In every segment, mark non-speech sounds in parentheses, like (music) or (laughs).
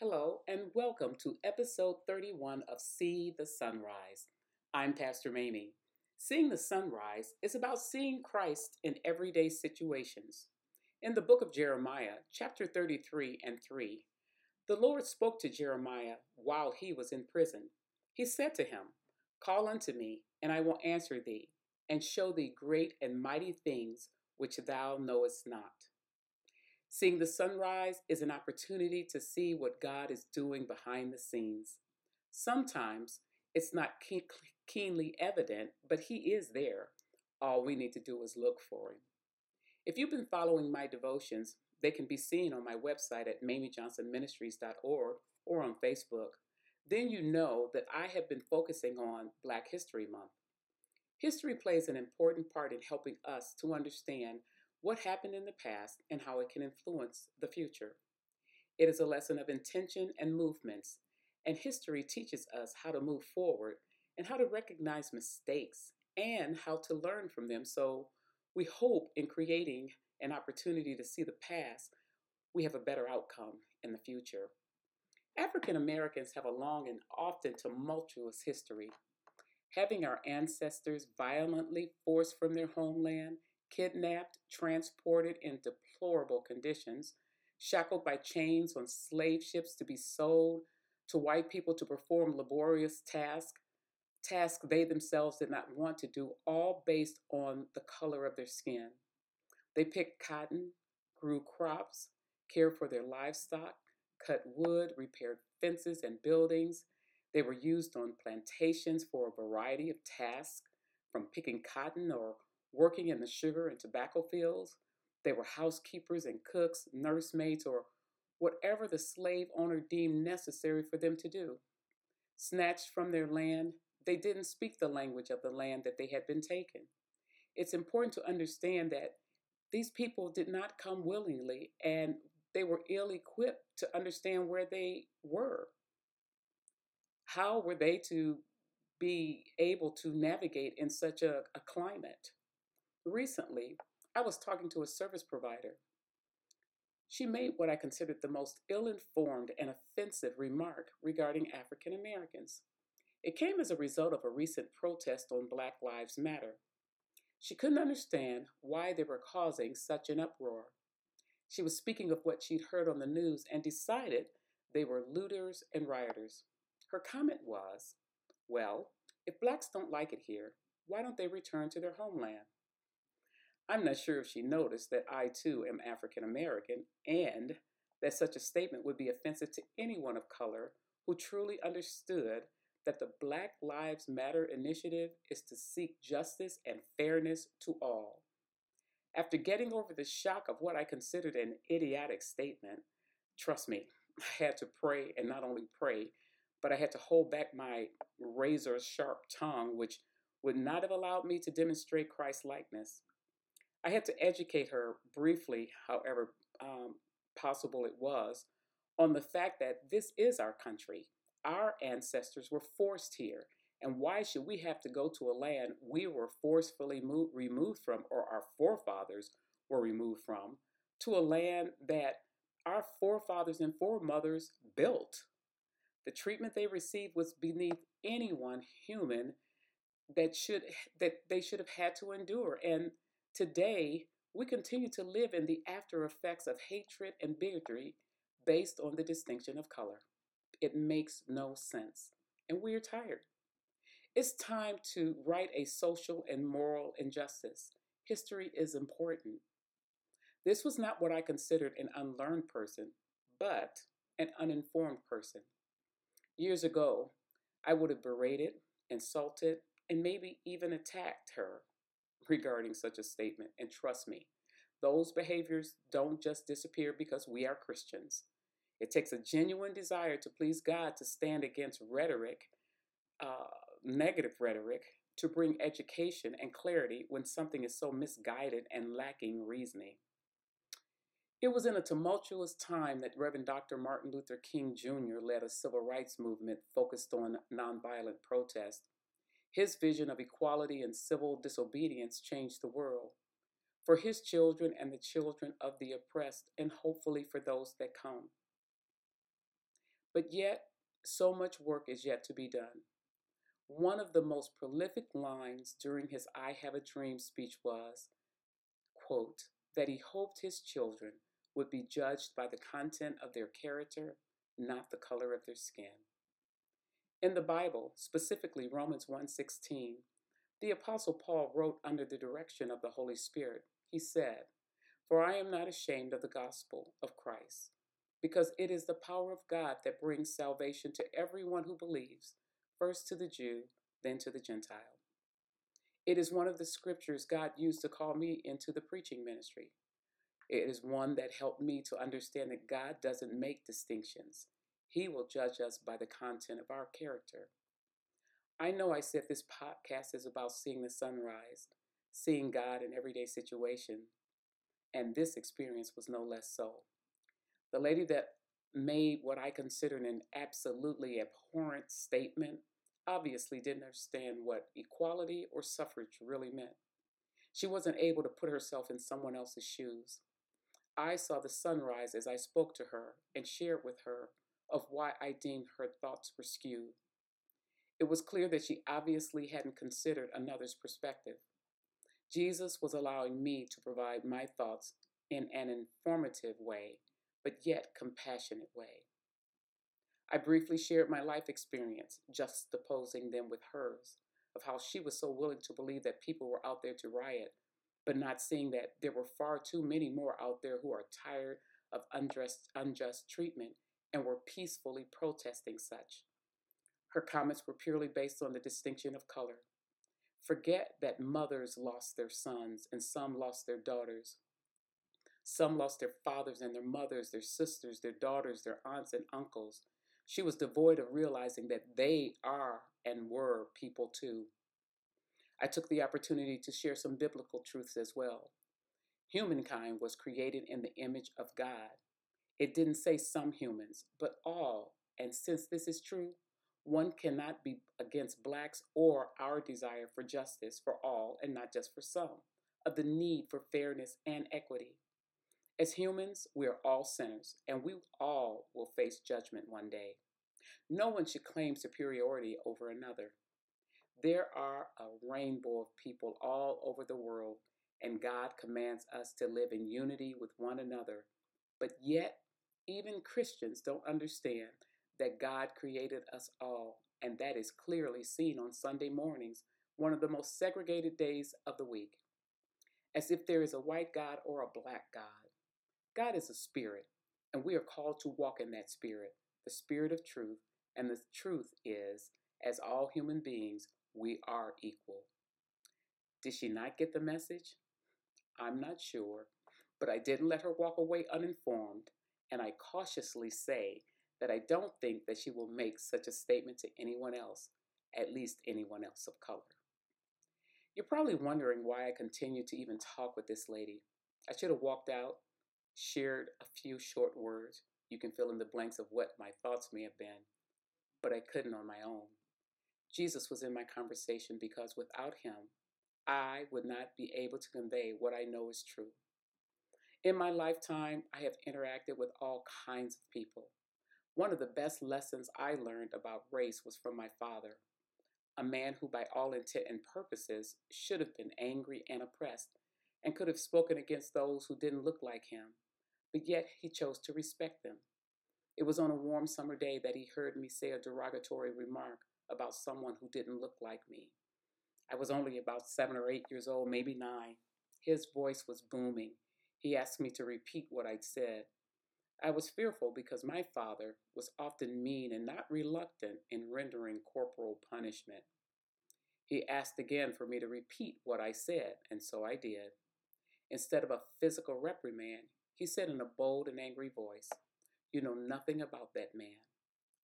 Hello, and welcome to episode 31 of See the Sunrise. I'm Pastor Mamie. Seeing the sunrise is about seeing Christ in everyday situations. In the book of Jeremiah, chapter 33 and 3, the Lord spoke to Jeremiah while he was in prison. He said to him, Call unto me, and I will answer thee, and show thee great and mighty things which thou knowest not. Seeing the sunrise is an opportunity to see what God is doing behind the scenes. Sometimes it's not keenly evident, but He is there. All we need to do is look for Him. If you've been following my devotions, they can be seen on my website at mamiejohnsonministries.org or on Facebook. Then you know that I have been focusing on Black History Month. History plays an important part in helping us to understand what happened in the past, and how it can influence the future. It is a lesson of intention and movements, and history teaches us how to move forward and how to recognize mistakes and how to learn from them. So we hope in creating an opportunity to see the past, we have a better outcome in the future. African Americans have a long and often tumultuous history. Having our ancestors violently forced from their homeland kidnapped, transported in deplorable conditions, shackled by chains on slave ships to be sold to white people to perform laborious tasks, tasks they themselves did not want to do, all based on the color of their skin. They picked cotton, grew crops, cared for their livestock, cut wood, repaired fences and buildings. They were used on plantations for a variety of tasks, from picking cotton or working in the sugar and tobacco fields. They were housekeepers and cooks, nursemaids, or whatever the slave owner deemed necessary for them to do. Snatched from their land, they didn't speak the language of the land that they had been taken. It's important to understand that these people did not come willingly and they were ill equipped to understand where they were. How were they to be able to navigate in such a, a climate? Recently, I was talking to a service provider. She made what I considered the most ill informed and offensive remark regarding African Americans. It came as a result of a recent protest on Black Lives Matter. She couldn't understand why they were causing such an uproar. She was speaking of what she'd heard on the news and decided they were looters and rioters. Her comment was, Well, if blacks don't like it here, why don't they return to their homeland? I'm not sure if she noticed that I too am African American and that such a statement would be offensive to anyone of color who truly understood that the Black Lives Matter initiative is to seek justice and fairness to all. After getting over the shock of what I considered an idiotic statement, trust me, (laughs) I had to pray and not only pray, but I had to hold back my razor sharp tongue, which would not have allowed me to demonstrate Christ likeness. I had to educate her briefly, however um, possible it was, on the fact that this is our country. Our ancestors were forced here. And why should we have to go to a land we were forcefully moved, removed from, or our forefathers were removed from, to a land that our forefathers and foremothers built? The treatment they received was beneath anyone human that should that they should have had to endure. And Today, we continue to live in the after effects of hatred and bigotry based on the distinction of color. It makes no sense, and we're tired. It's time to right a social and moral injustice. History is important. This was not what I considered an unlearned person, but an uninformed person. Years ago, I would have berated, insulted, and maybe even attacked her regarding such a statement. And trust me, those behaviors don't just disappear because we are Christians. It takes a genuine desire to please God to stand against rhetoric, uh, negative rhetoric, to bring education and clarity when something is so misguided and lacking reasoning. It was in a tumultuous time that Reverend Dr. Martin Luther King Jr. led a civil rights movement focused on nonviolent protest his vision of equality and civil disobedience changed the world for his children and the children of the oppressed, and hopefully for those that come. But yet, so much work is yet to be done. One of the most prolific lines during his I Have a Dream speech was, quote, that he hoped his children would be judged by the content of their character, not the color of their skin. In the Bible, specifically Romans 1:16, the apostle Paul wrote under the direction of the Holy Spirit. He said, "For I am not ashamed of the gospel of Christ, because it is the power of God that brings salvation to everyone who believes, first to the Jew, then to the Gentile." It is one of the scriptures God used to call me into the preaching ministry. It is one that helped me to understand that God doesn't make distinctions. He will judge us by the content of our character. I know I said this podcast is about seeing the sunrise, seeing God in everyday situation, and this experience was no less so. The lady that made what I considered an absolutely abhorrent statement obviously didn't understand what equality or suffrage really meant. She wasn't able to put herself in someone else's shoes. I saw the sunrise as I spoke to her and shared with her of why I deemed her thoughts were skewed. It was clear that she obviously hadn't considered another's perspective. Jesus was allowing me to provide my thoughts in an informative way, but yet compassionate way. I briefly shared my life experience, juxtaposing them with hers, of how she was so willing to believe that people were out there to riot, but not seeing that there were far too many more out there who are tired of unjust, unjust treatment and were peacefully protesting such. Her comments were purely based on the distinction of color. Forget that mothers lost their sons and some lost their daughters. Some lost their fathers and their mothers, their sisters, their daughters, their aunts and uncles. She was devoid of realizing that they are and were people too. I took the opportunity to share some biblical truths as well. Humankind was created in the image of God. It didn't say some humans, but all. And since this is true, one cannot be against blacks or our desire for justice for all and not just for some, of the need for fairness and equity. As humans, we are all sinners, and we all will face judgment one day. No one should claim superiority over another. There are a rainbow of people all over the world, and God commands us to live in unity with one another. But yet, even Christians don't understand that God created us all, and that is clearly seen on Sunday mornings, one of the most segregated days of the week. As if there is a white God or a black God. God is a spirit, and we are called to walk in that spirit, the spirit of truth, and the truth is, as all human beings, we are equal. Did she not get the message? I'm not sure, but I didn't let her walk away uninformed and I cautiously say that I don't think that she will make such a statement to anyone else, at least anyone else of color. You're probably wondering why I continue to even talk with this lady. I should have walked out, shared a few short words. You can fill in the blanks of what my thoughts may have been, but I couldn't on my own. Jesus was in my conversation because without him, I would not be able to convey what I know is true. In my lifetime, I have interacted with all kinds of people. One of the best lessons I learned about race was from my father, a man who, by all intent and purposes, should have been angry and oppressed and could have spoken against those who didn't look like him, but yet he chose to respect them. It was on a warm summer day that he heard me say a derogatory remark about someone who didn't look like me. I was only about seven or eight years old, maybe nine. His voice was booming he asked me to repeat what I'd said. I was fearful because my father was often mean and not reluctant in rendering corporal punishment. He asked again for me to repeat what I said, and so I did. Instead of a physical reprimand, he said in a bold and angry voice, You know nothing about that man.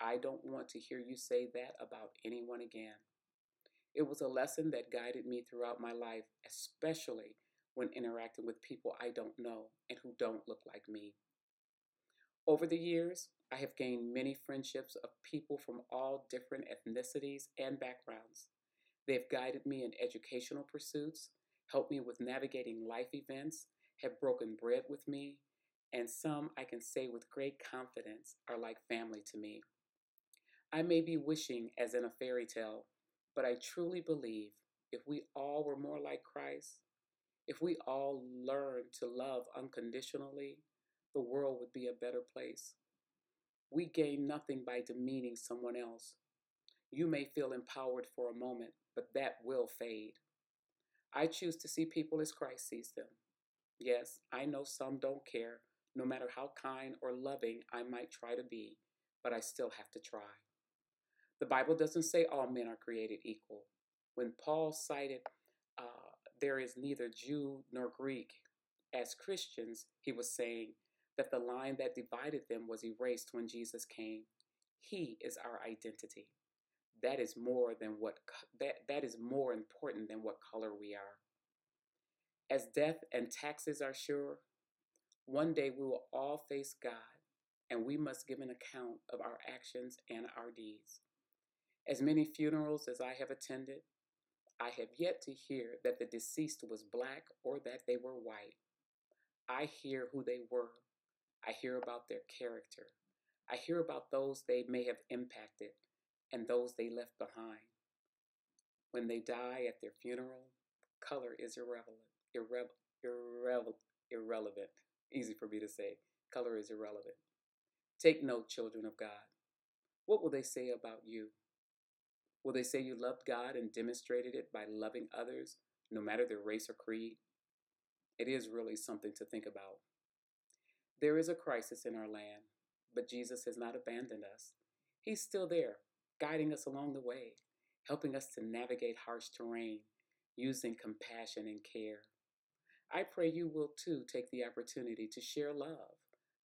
I don't want to hear you say that about anyone again. It was a lesson that guided me throughout my life, especially when interacting with people I don't know and who don't look like me. Over the years, I have gained many friendships of people from all different ethnicities and backgrounds. They have guided me in educational pursuits, helped me with navigating life events, have broken bread with me, and some I can say with great confidence are like family to me. I may be wishing as in a fairy tale, but I truly believe if we all were more like Christ, if we all learned to love unconditionally, the world would be a better place. We gain nothing by demeaning someone else. You may feel empowered for a moment, but that will fade. I choose to see people as Christ sees them. Yes, I know some don't care, no matter how kind or loving I might try to be, but I still have to try. The Bible doesn't say all men are created equal. When Paul cited, there is neither Jew nor Greek, as Christians, he was saying that the line that divided them was erased when Jesus came. He is our identity. That is more than what that, that is more important than what color we are. As death and taxes are sure, one day we will all face God and we must give an account of our actions and our deeds. As many funerals as I have attended, I have yet to hear that the deceased was black or that they were white. I hear who they were. I hear about their character. I hear about those they may have impacted and those they left behind. When they die at their funeral, color is irrelevant. Irre- irre- irrelevant. Easy for me to say. Color is irrelevant. Take note, children of God. What will they say about you? Will they say you loved God and demonstrated it by loving others, no matter their race or creed? It is really something to think about. There is a crisis in our land, but Jesus has not abandoned us. He's still there, guiding us along the way, helping us to navigate harsh terrain, using compassion and care. I pray you will too take the opportunity to share love,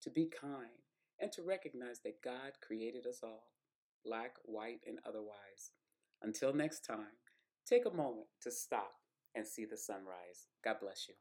to be kind, and to recognize that God created us all, black, white, and otherwise. Until next time, take a moment to stop and see the sunrise. God bless you.